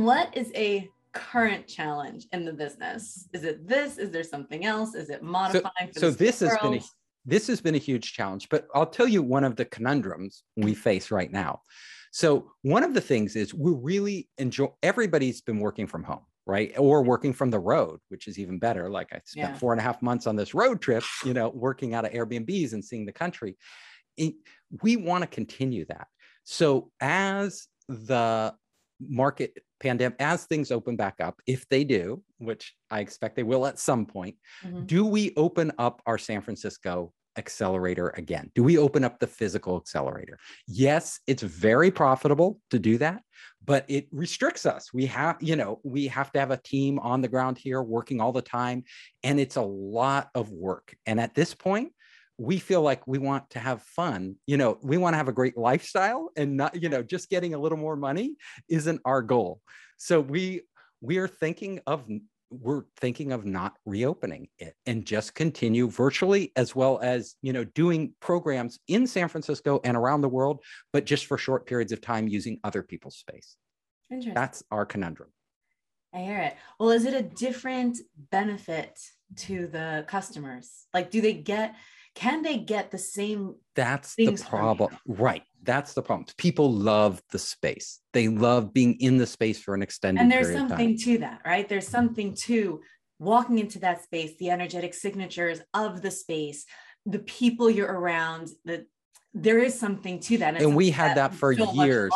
What is a current challenge in the business? Is it this? Is there something else? Is it modifying? So, so this has been a, this has been a huge challenge. But I'll tell you one of the conundrums we face right now. So one of the things is we really enjoy. Everybody's been working from home, right, or working from the road, which is even better. Like I spent yeah. four and a half months on this road trip, you know, working out of Airbnbs and seeing the country. It, we want to continue that. So as the market pandemic as things open back up if they do which i expect they will at some point mm-hmm. do we open up our san francisco accelerator again? Do we open up the physical accelerator? Yes it's very profitable to do that but it restricts us. We have you know we have to have a team on the ground here working all the time and it's a lot of work. And at this point we feel like we want to have fun you know we want to have a great lifestyle and not you know just getting a little more money isn't our goal. So we we are thinking of we're thinking of not reopening it and just continue virtually as well as you know doing programs in san francisco and around the world but just for short periods of time using other people's space. Interesting. that's our conundrum. I hear it. Well is it a different benefit to the customers? Like do they get can they get the same that's the problem. Right. That's the problem. People love the space. They love being in the space for an extended time. and there's something to that right? There's something to walking into that space the energetic signatures of the space the people you're around the there is something to that. And, and we had that, that for years.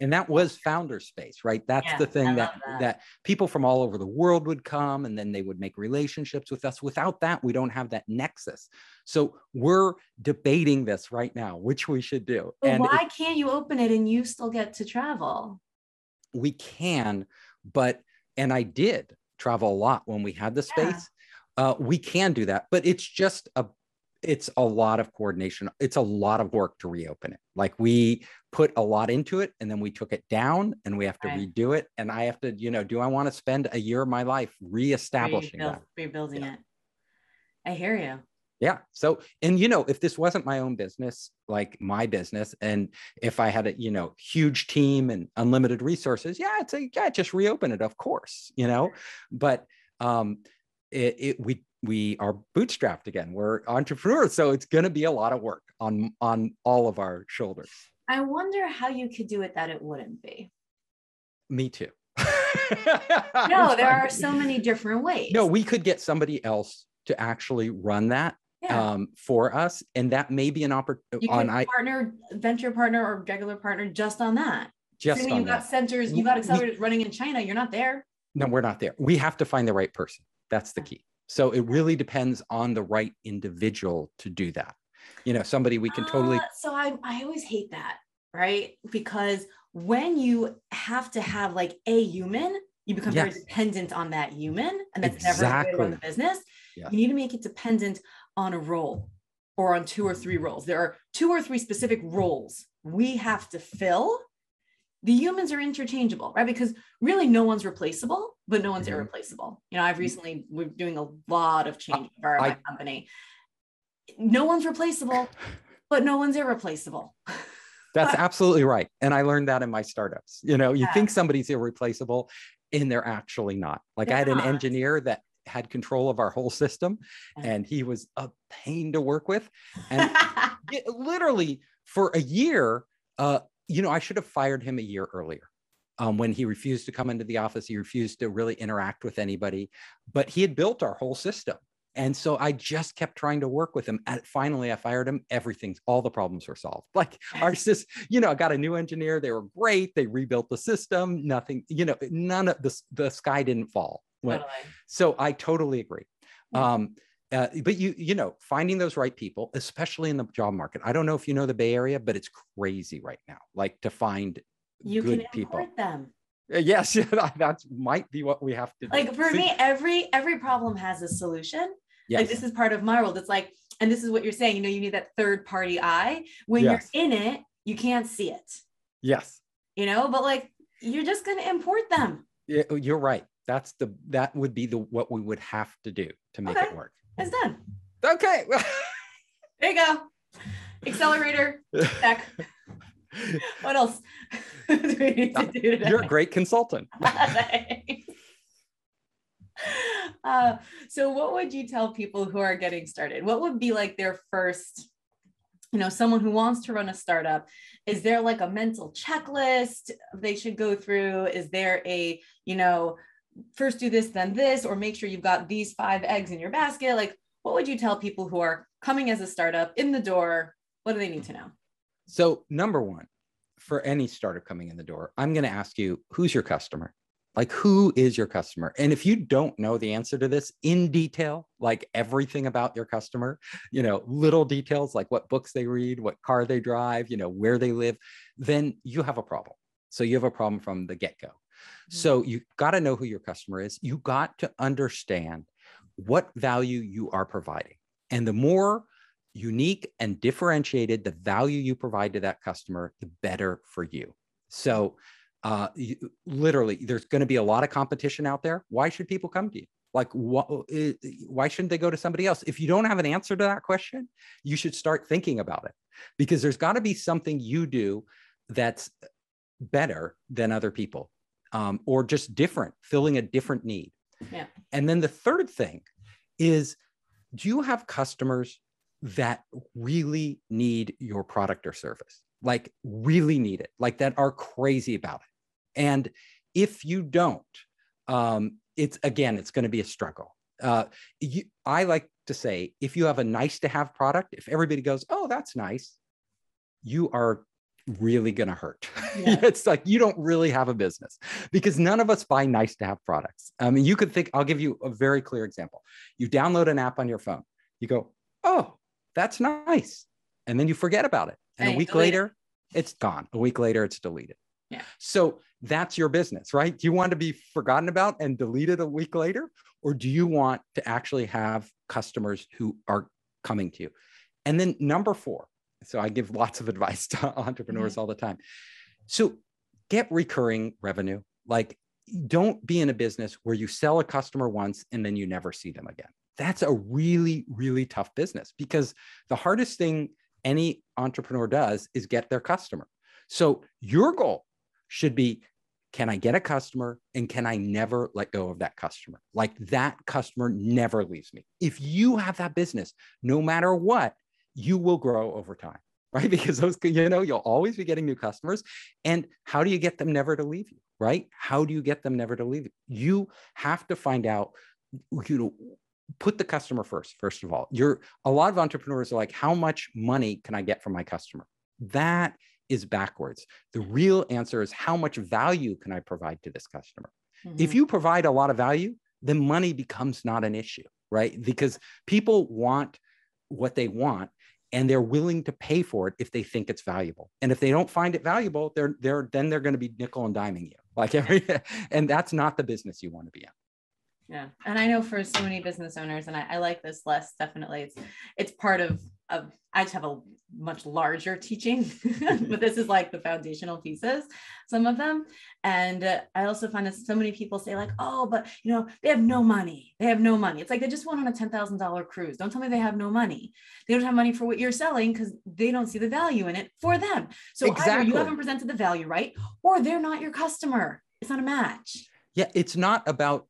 And that was founder space, right? That's yeah, the thing that, that, that people from all over the world would come and then they would make relationships with us. Without that, we don't have that nexus. So we're debating this right now, which we should do. But and why it, can't you open it and you still get to travel? We can, but and I did travel a lot when we had the space. Yeah. Uh, we can do that, but it's just a it's a lot of coordination. It's a lot of work to reopen it. Like we put a lot into it and then we took it down and we have to right. redo it. And I have to, you know, do I want to spend a year of my life reestablishing Rebuild, that? Rebuilding yeah. it. I hear you. Yeah. So, and you know, if this wasn't my own business, like my business, and if I had a, you know, huge team and unlimited resources, yeah, it's a, yeah, just reopen it, of course, you know, but um, it, it we we are bootstrapped again. We're entrepreneurs, so it's going to be a lot of work on on all of our shoulders. I wonder how you could do it that it wouldn't be. Me too. no, there are so many different ways. No, we could get somebody else to actually run that yeah. um, for us, and that may be an opportunity. On I partner, venture partner, or regular partner just on that. Just on you've that. got centers, you got accelerators we, running in China. You're not there. No, we're not there. We have to find the right person. That's the key. So it really depends on the right individual to do that. You know, somebody we can totally. Uh, so I, I always hate that, right? Because when you have to have like a human, you become yes. very dependent on that human, and that's exactly. never a way to the business. Yes. You need to make it dependent on a role or on two or three roles. There are two or three specific roles we have to fill the humans are interchangeable, right? Because really no one's replaceable, but no one's mm-hmm. irreplaceable. You know, I've mm-hmm. recently we're doing a lot of change for my company. No one's replaceable, but no one's irreplaceable. That's absolutely right. And I learned that in my startups. You know, you yeah. think somebody's irreplaceable and they're actually not. Like they're I had not. an engineer that had control of our whole system and he was a pain to work with. And literally for a year, uh, you know, I should have fired him a year earlier. Um, when he refused to come into the office, he refused to really interact with anybody. But he had built our whole system. And so I just kept trying to work with him. And finally, I fired him. Everything's all the problems were solved. Like our system, you know, I got a new engineer. They were great. They rebuilt the system. Nothing, you know, none of the the sky didn't fall. Totally. So I totally agree. Yeah. Um, uh, but you you know finding those right people especially in the job market i don't know if you know the bay area but it's crazy right now like to find you good people them Uh, yes, that might be what we have to do. Like for See? me, every every problem has a solution. Yes. Like this is part of my world. It's like, and this is what you're saying. You know, you need that third party eye. When yes. you're in it, you can't see it. Yes. You know, but like you're just gonna import them. Yeah, you're right. That's the that would be the what we would have to do to make okay. it work. It's done. Okay. there you go. Accelerator. Check. what else do we need to do today? You're a great consultant. uh, so what would you tell people who are getting started? What would be like their first, you know, someone who wants to run a startup? Is there like a mental checklist they should go through? Is there a, you know, first do this, then this, or make sure you've got these five eggs in your basket? Like, what would you tell people who are coming as a startup in the door? What do they need to know? So, number one, for any startup coming in the door, I'm going to ask you who's your customer? Like, who is your customer? And if you don't know the answer to this in detail, like everything about your customer, you know, little details like what books they read, what car they drive, you know, where they live, then you have a problem. So you have a problem from the get go. Mm-hmm. So you got to know who your customer is. You got to understand what value you are providing. And the more unique and differentiated the value you provide to that customer, the better for you. So, uh, you, literally, there's going to be a lot of competition out there. Why should people come to you? Like, wh- why shouldn't they go to somebody else? If you don't have an answer to that question, you should start thinking about it because there's got to be something you do that's better than other people um, or just different, filling a different need. Yeah. And then the third thing is do you have customers that really need your product or service, like really need it, like that are crazy about it. And if you don't, um, it's again, it's going to be a struggle. Uh, you, I like to say, if you have a nice to have product, if everybody goes, oh, that's nice, you are really going to hurt. Yeah. it's like you don't really have a business because none of us buy nice to have products. I mean, you could think, I'll give you a very clear example. You download an app on your phone, you go, oh, that's nice. And then you forget about it. And, a week later, it. it's gone. A week later, it's deleted. Yeah. So that's your business, right? Do you want to be forgotten about and deleted a week later? Or do you want to actually have customers who are coming to you? And then number four, so I give lots of advice to entrepreneurs mm-hmm. all the time. So get recurring revenue. Like don't be in a business where you sell a customer once and then you never see them again that's a really, really tough business because the hardest thing any entrepreneur does is get their customer. So your goal should be can I get a customer and can I never let go of that customer? Like that customer never leaves me. If you have that business, no matter what, you will grow over time, right? Because those, you know, you'll always be getting new customers. And how do you get them never to leave you, right? How do you get them never to leave you? You have to find out, you know, put the customer first first of all. You're a lot of entrepreneurs are like how much money can i get from my customer? That is backwards. The real answer is how much value can i provide to this customer? Mm-hmm. if you provide a lot of value then money becomes not an issue right? Because people want what they want and they're willing to pay for it if they think it's valuable. And if they don't find it valuable they're they're then they're going to be nickel and diming you. Like every and that's not the business you want to be in yeah. And i know for so many business owners and I, I, like this less definitely. It's it's part of of i just have a much larger teaching but this is like the foundational pieces some of them. And uh, i also find that so many people say like oh but you know they have no money. They have no money. It's like they just went on a $10000 cruise. Don't tell me they have no money. They don't have money for what you're selling because they don't see the value in it for them. So exactly. either you haven't presented the value right or they're not your customer. It's not a match. Yeah it's not about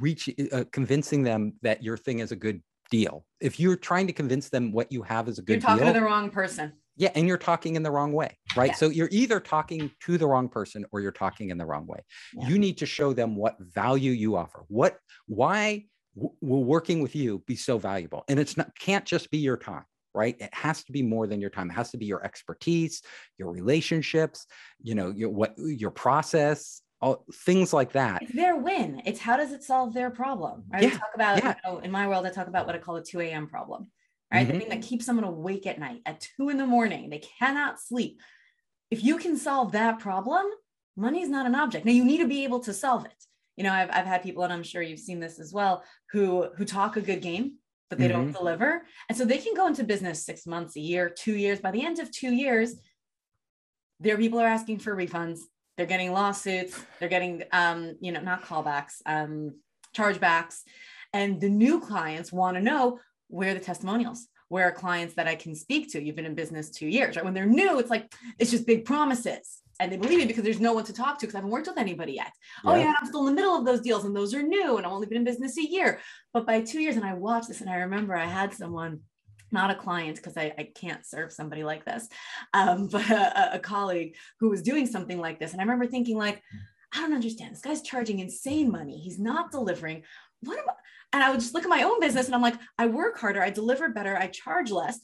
reach uh, convincing them that your thing is a good deal. If you're trying to convince them what you have is a good you're talking deal, to the wrong person. Yeah, and you're talking in the wrong way, right? Yeah. So you're either talking to the wrong person or you're talking in the wrong way. Yeah. You need to show them what value you offer. What why w- will working with you be so valuable? And it's not can't just be your time right it has to be more than your time it has to be your expertise your relationships you know your what your process all things like that. It's their win. It's how does it solve their problem? Right. Yeah, talk about, yeah. you know, in my world, I talk about what I call a 2 a.m. problem, right? Mm-hmm. The thing that keeps someone awake at night at two in the morning. They cannot sleep. If you can solve that problem, money is not an object. Now you need to be able to solve it. You know, I've, I've had people, and I'm sure you've seen this as well, who who talk a good game, but they mm-hmm. don't deliver. And so they can go into business six months, a year, two years. By the end of two years, their people are asking for refunds. They're getting lawsuits. They're getting, um, you know, not callbacks, um, chargebacks. And the new clients want to know where the testimonials where are clients that I can speak to? You've been in business two years, right? When they're new, it's like, it's just big promises. And they believe me because there's no one to talk to because I haven't worked with anybody yet. Yeah. Oh, yeah, I'm still in the middle of those deals and those are new and I've only been in business a year. But by two years, and I watched this and I remember I had someone not a client because I, I, can't serve somebody like this, um, but a, a, colleague who was doing something like this. And I remember thinking like, I don't understand. This guy's charging insane money. He's not delivering. What am I? And I would just look at my own business and I'm like, I work harder, I deliver better, I charge less.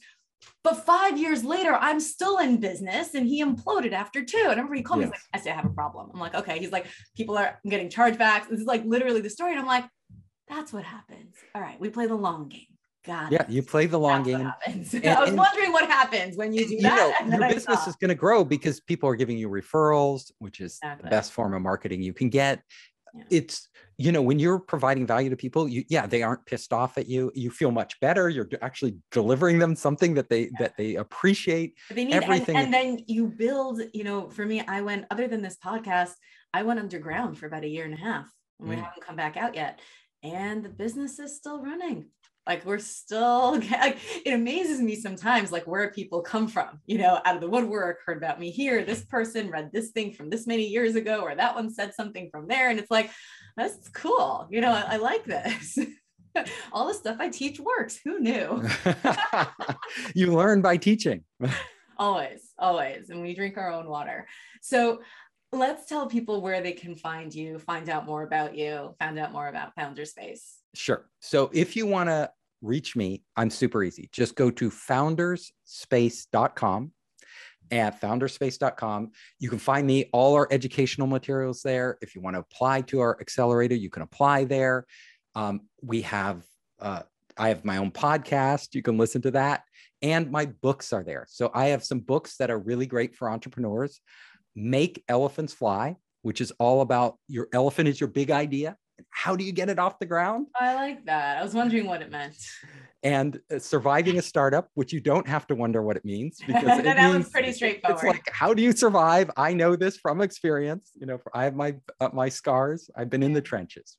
But five years later, I'm still in business and he imploded after two. And I remember he called yes. me, he's like, I say I have a problem. I'm like, okay. He's like, people are I'm getting chargebacks. This is like literally the story. And I'm like, that's what happens. All right, we play the long game. Got yeah, you play the long game. And, I was wondering what happens when you do that. Know, your business is going to grow because people are giving you referrals, which is exactly. the best form of marketing you can get. Yeah. It's you know when you're providing value to people you yeah they aren't pissed off at you you feel much better you're actually delivering them something that they yeah. that they appreciate they need everything and, and, then you build you know for me i went other than this podcast i went underground for about a year and a half and we mm. haven't come back out yet and the business is still running like we're still like, it amazes me sometimes like where people come from you know out of the woodwork heard about me here this person read this thing from this many years ago or that one said something from there and it's like that's cool you know i, I like this. All the stuff i teach works who knew? You learn by teaching. Always always and we drink our own water. So let's tell people where they can find you find out more about you find out more about Founderspace Sure. So if you want to reach me, I'm super easy. Just go to founderspace.com at founderspace.com. You can find me all our educational materials there. If you want to apply to our accelerator, you can apply there. Um, we have, uh, I have my own podcast. You can listen to that. And my books are there. So I have some books that are really great for entrepreneurs. Make Elephants Fly, which is all about your elephant is your big idea how do you get it off the ground? I like that. I was wondering what it meant. And uh, surviving a startup, which you don't have to wonder what it means because it that means, was pretty straightforward. It's like, how do you survive? I know this from experience. You know, I have my uh, my scars. I've been in the trenches,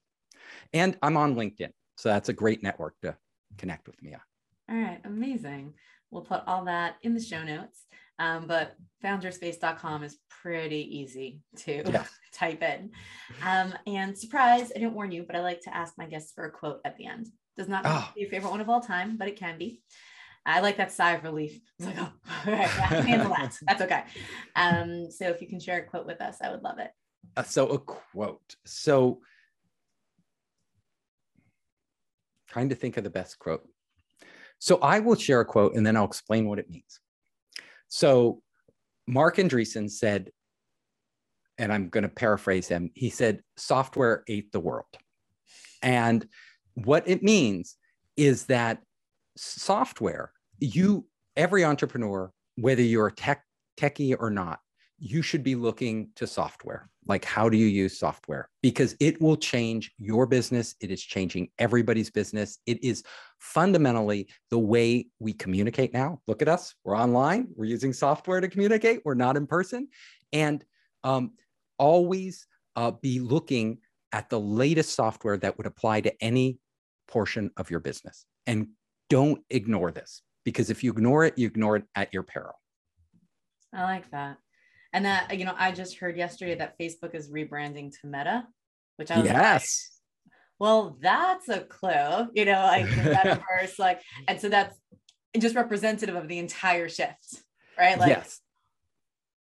and I'm on LinkedIn, so that's a great network to connect with me on. All right, amazing. We'll put all that in the show notes. Um, but founderspace.com is pretty easy to yeah. type in. Um, and surprise, I didn't warn you, but I like to ask my guests for a quote at the end. Does not oh. be your favorite one of all time, but it can be. I like that sigh of relief. It's like, oh, all right, yeah, handle that. That's okay. Um, so if you can share a quote with us, I would love it. Uh, so a quote. So trying to think of the best quote. So I will share a quote and then I'll explain what it means. So Marc Andreessen said, and I'm going to paraphrase him, he said, software ate the world. And what it means is that software, you, every entrepreneur, whether you're a tech techie or not, you should be looking to software. Like, how do you use software? Because it will change your business. It is changing everybody's business. It is fundamentally the way we communicate now. Look at us. We're online. We're using software to communicate. We're not in person. And um, always uh, be looking at the latest software that would apply to any portion of your business. And don't ignore this because if you ignore it, you ignore it at your peril. I like that. And that, you know, I just heard yesterday that Facebook is rebranding to Meta, which I was yes. Like, well, that's a clue, you know, like the metaverse, like, and so that's just representative of the entire shift, right? Like, yes.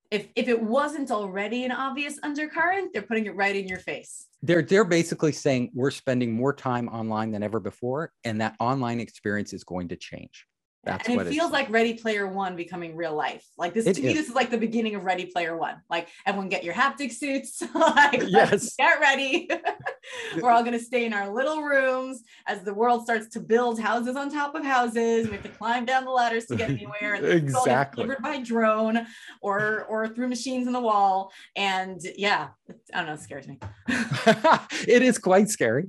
If, if it wasn't already an obvious undercurrent, they're putting it right in your face. They're they're basically saying we're spending more time online than ever before, and that online experience is going to change. That's and it feels like Ready Player One becoming real life. Like this to is. me, this is like the beginning of Ready Player One. Like everyone get your haptic suits. like yes, get ready. We're all going to stay in our little rooms as the world starts to build houses on top of houses. We have to climb down the ladders to get anywhere. Exactly. Delivered by drone or or through machines in the wall. And yeah, I don't know, it scares me. it is quite scary.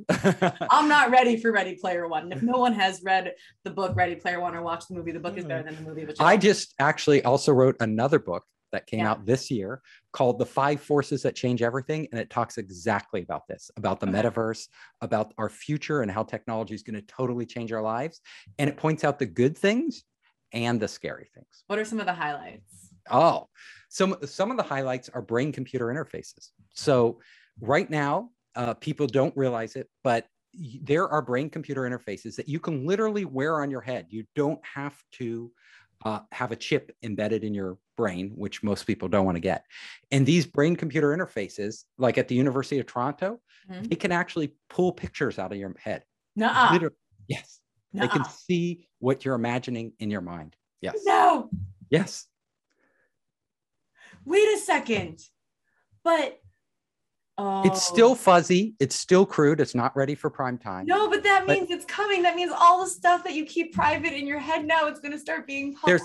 I'm not ready for Ready Player One. If no one has read the book Ready Player One or watched the movie, the book is better mm. than the movie. Which I just actually also wrote another book that came yeah. out this year called The Five Forces That Change Everything. And it talks exactly about this about the okay. metaverse, about our future, and how technology is going to totally change our lives. And it points out the good things and the scary things. What are some of the highlights? Oh, some, some of the highlights are brain computer interfaces. So, right now, uh, people don't realize it, but there are brain computer interfaces that you can literally wear on your head. You don't have to uh, have a chip embedded in your brain, which most people don't want to get. And these brain computer interfaces, like at the University of Toronto, mm-hmm. they can actually pull pictures out of your head. No. Yes. Nuh-uh. They can see what you're imagining in your mind. Yes. No. Yes. Wait a second. But Oh. It's still fuzzy. It's still crude. It's not ready for prime time. No, but that means but, it's coming. That means all the stuff that you keep private in your head now it's going to start being public.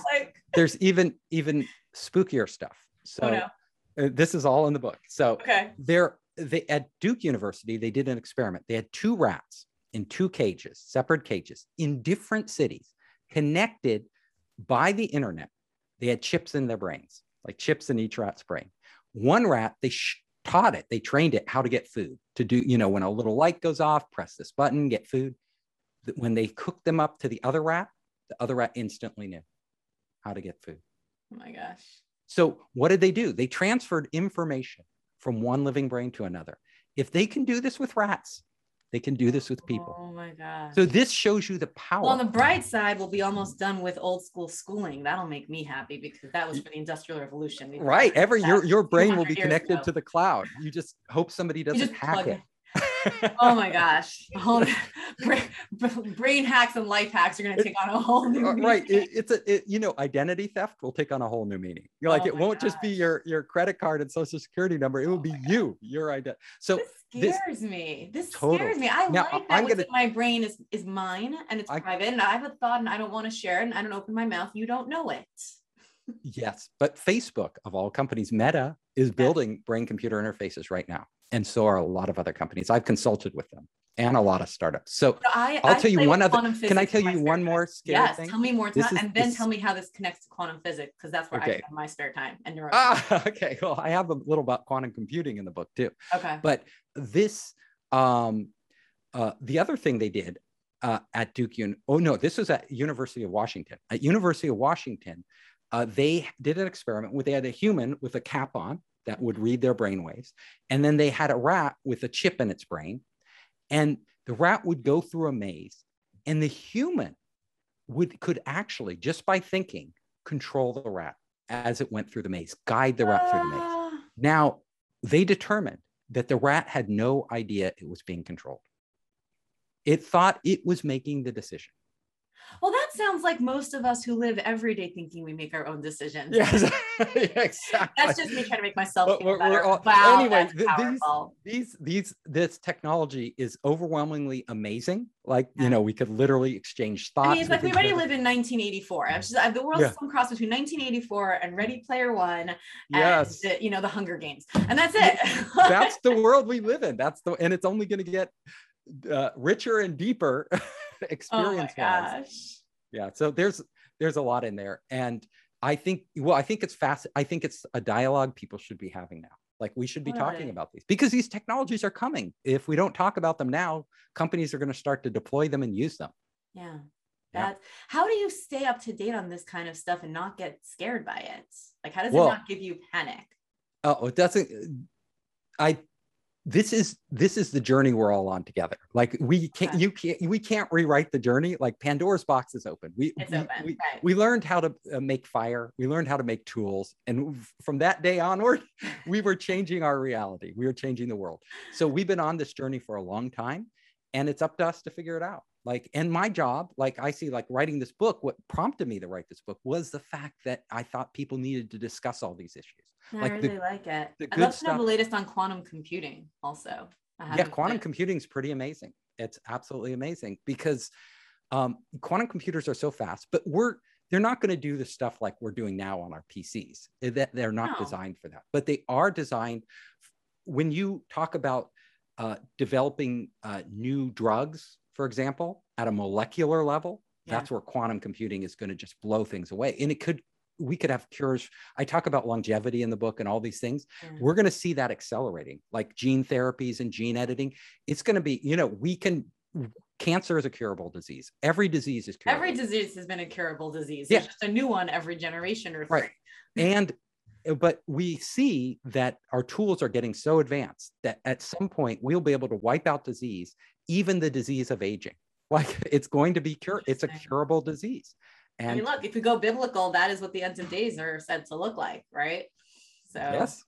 There's, there's even even spookier stuff. So oh, no. uh, this is all in the book. So okay. there they at Duke University they did an experiment. They had two rats in two cages, separate cages in different cities, connected by the internet. They had chips in their brains, like chips in each rat's brain. One rat, they sh- taught it, they trained it how to get food to do, you know, when a little light goes off, press this button, get food. When they cooked them up to the other rat, the other rat instantly knew how to get food. Oh my gosh. So what did they do? They transferred information from one living brain to another. If they can do this with rats, they can do this with people. Oh my God. So this shows you the power. Well, on the bright side, we'll be almost done with old school schooling. That'll make me happy because that was for the Industrial Revolution. Right. Every your your brain will be connected ago. to the cloud. You just hope somebody doesn't hack it. Oh my gosh. Whole, brain hacks and life hacks are going to take on a whole new uh, meaning. right it, it's a it, you know identity theft will take on a whole new meaning. You're like oh it won't gosh. just be your your credit card and social security number. It will oh be you your identity so this scares this, me. This scares me. I now, like that gonna, my brain is is mine and it's I, private and i have a thought and i don't want to share it and i don't open my mouth. You don't know it. Yes but facebook of all companies meta is building brain computer interfaces right now and so are a lot of other companies. I've consulted with them and a lot of startups. So, I, will tell you one other. Can I tell you one more scary yes, thing? tell me more, time, and then tell me how this connects to quantum physics because that's where okay. I spend my spare time and neuroscience. Ah, okay. Well, I have a little about quantum computing in the book too. Okay. But this, um, uh, the other thing they did uh, at Duke Un. Oh no, this was at University of Washington. At University of Washington, uh, they did an experiment where they had a human with a cap on that would read their brain waves. And then they had a rat with a chip in its brain. And the rat would go through a maze, and the human would could actually, just by thinking, control the rat as it went through the maze, guide the rat through the maze. Ah. Now, they determined that the rat had no idea it was being controlled. It thought it was making the decision. Well, that sounds like most of us who live every day thinking we make our own decisions. Yes, yeah, exactly. That's just me trying to make myself feel better. All, wow, anyway, these, these, these, this technology is overwhelmingly amazing. Like, yeah. you know, we could literally exchange thoughts. I mean, it's like we already live in 1984. I'm just, the world's yeah. some cross between 1984 and Ready Player One. And, yes. The, you know, the Hunger Games, and that's it. that's the world we live in. That's the, and it's only going to get uh, richer and deeper experience oh wise. Yeah. So there's there's a lot in there. And I think, well, I think it's fast. I think it's a dialogue people should be having now. Like we should be talking about these because these technologies are coming. If we don't talk about them now, companies are going to start to deploy them and use them. Yeah. That yeah. how do you stay up to date on this kind of stuff and not get scared by it? Like how does well, it not give you panic? Oh, it doesn't. I this is this is the journey we're all on together. Like we can't you can't we can't rewrite the journey. Like pandora's box is open. We we, open. We, right. we, learned how to uh, make fire. We learned how to make tools. And from that day onward we were changing our reality. We were changing the world. So we've been on this journey for a long time and it's up to us to figure it out like and my job like i see like writing this book what prompted me to write this book was the fact that i thought people needed to discuss all these issues I like really the, like it. I'd love to know the latest on quantum computing also. Yeah, quantum computing is pretty amazing. It's absolutely amazing because um, quantum computers are so fast, but we're they're not going to do the stuff like we're doing now on our PCs. That they're not no. designed for that, but they are designed. When you talk about uh, developing uh, new drugs, for example, at a molecular level, yeah. that's where quantum computing is going to just blow things away, and it could. We could have cures. I talk about longevity in the book and all these things. We're going to see that accelerating, like gene therapies and gene editing. It's going to be, you know, we can cancer is a curable disease. Every disease is curable. Every disease has been a curable disease. There's yeah. just a new one every generation or three. Right. and but we see that our tools are getting so advanced that at some point we'll be able to wipe out disease, even the disease of aging. Like it's going to be cure. It's a curable disease. And I mean, look, if you go biblical, that is what the ends of days are said to look like, right? So yes,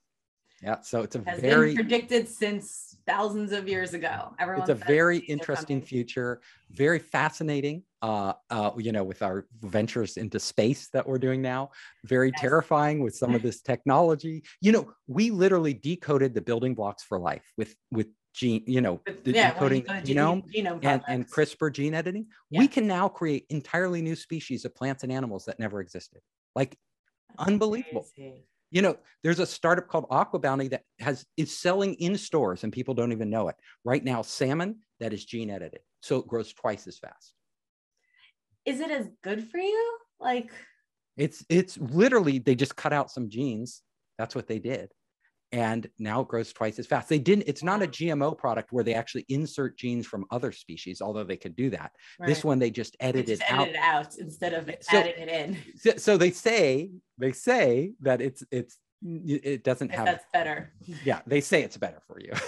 yeah. So it's a has very been predicted since thousands of years ago. Everyone it's a very interesting future, very fascinating. Uh, uh, you know, with our ventures into space that we're doing now, very yes. terrifying with some of this technology. You know, we literally decoded the building blocks for life with with gene, you know, the yeah, decoding genome, genome and, and, CRISPR gene editing. Yeah. We can now create entirely new species of plants and animals that never existed. Like That's unbelievable. Crazy you know there's a startup called AquaBounty that has is selling in stores and people don't even know it right now salmon that is gene edited so it grows twice as fast is it as good for you like it's it's literally they just cut out some genes that's what they did and now it grows twice as fast. They didn't, it's not a GMO product where they actually insert genes from other species, although they could do that. Right. This one they just edited they just out. out. instead of so, adding it in. So, so they say they say that it's it's it doesn't if have that's better. Yeah they say it's better for you.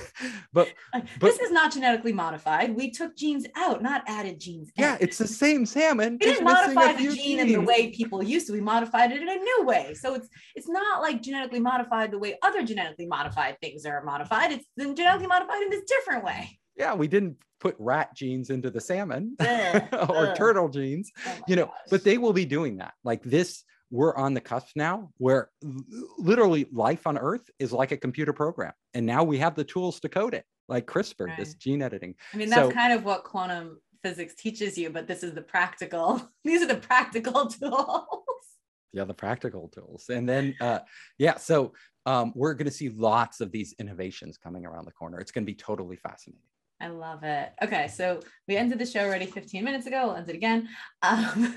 But, but this is not genetically modified. We took genes out not added genes yeah it's the same salmon. We didn't modify the gene genes. in the way people used to. We modified it in a new way. So it's it's not like genetically modified the way other genetically modified things are modified. It's genetically modified in this different way. Yeah we didn't put rat genes into the salmon or turtle genes oh you know gosh. but they will be doing that. Like this we're on the cusp now where literally life on earth is like a computer program and now we have the tools to code it like crispr right. this gene editing i mean that's so, kind of what quantum physics teaches you but this is the practical these are the practical tools yeah the practical tools and then uh yeah so um, we're going to see lots of these innovations coming around the corner it's going to be totally fascinating I love it. Okay, so we ended the show already 15 minutes ago. We'll end it again. Um,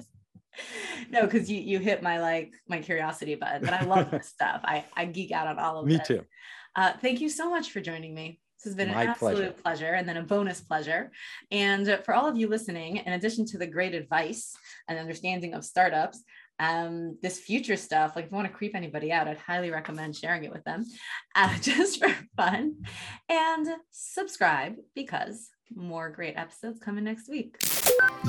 no, because you you hit my like my curiosity button, but I love this stuff. I I geek out on all of it. Me this. too. Uh, thank you so much for joining me. This has been my an absolute pleasure. pleasure. and then a bonus pleasure. And for all of you listening, in addition to the great advice and understanding of startups, um, this future stuff, like if you want to creep anybody out, I'd highly recommend sharing it with them uh, just for fun. And subscribe because more great episodes coming next week.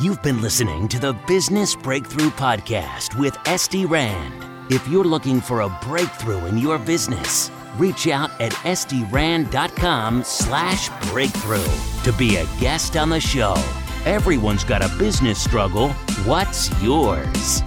You've been listening to the Business Breakthrough Podcast with Esty Rand. If you're looking for a breakthrough in your business, reach out at estyrand.com slash breakthrough to be a guest on the show. Everyone's got a business struggle. What's yours?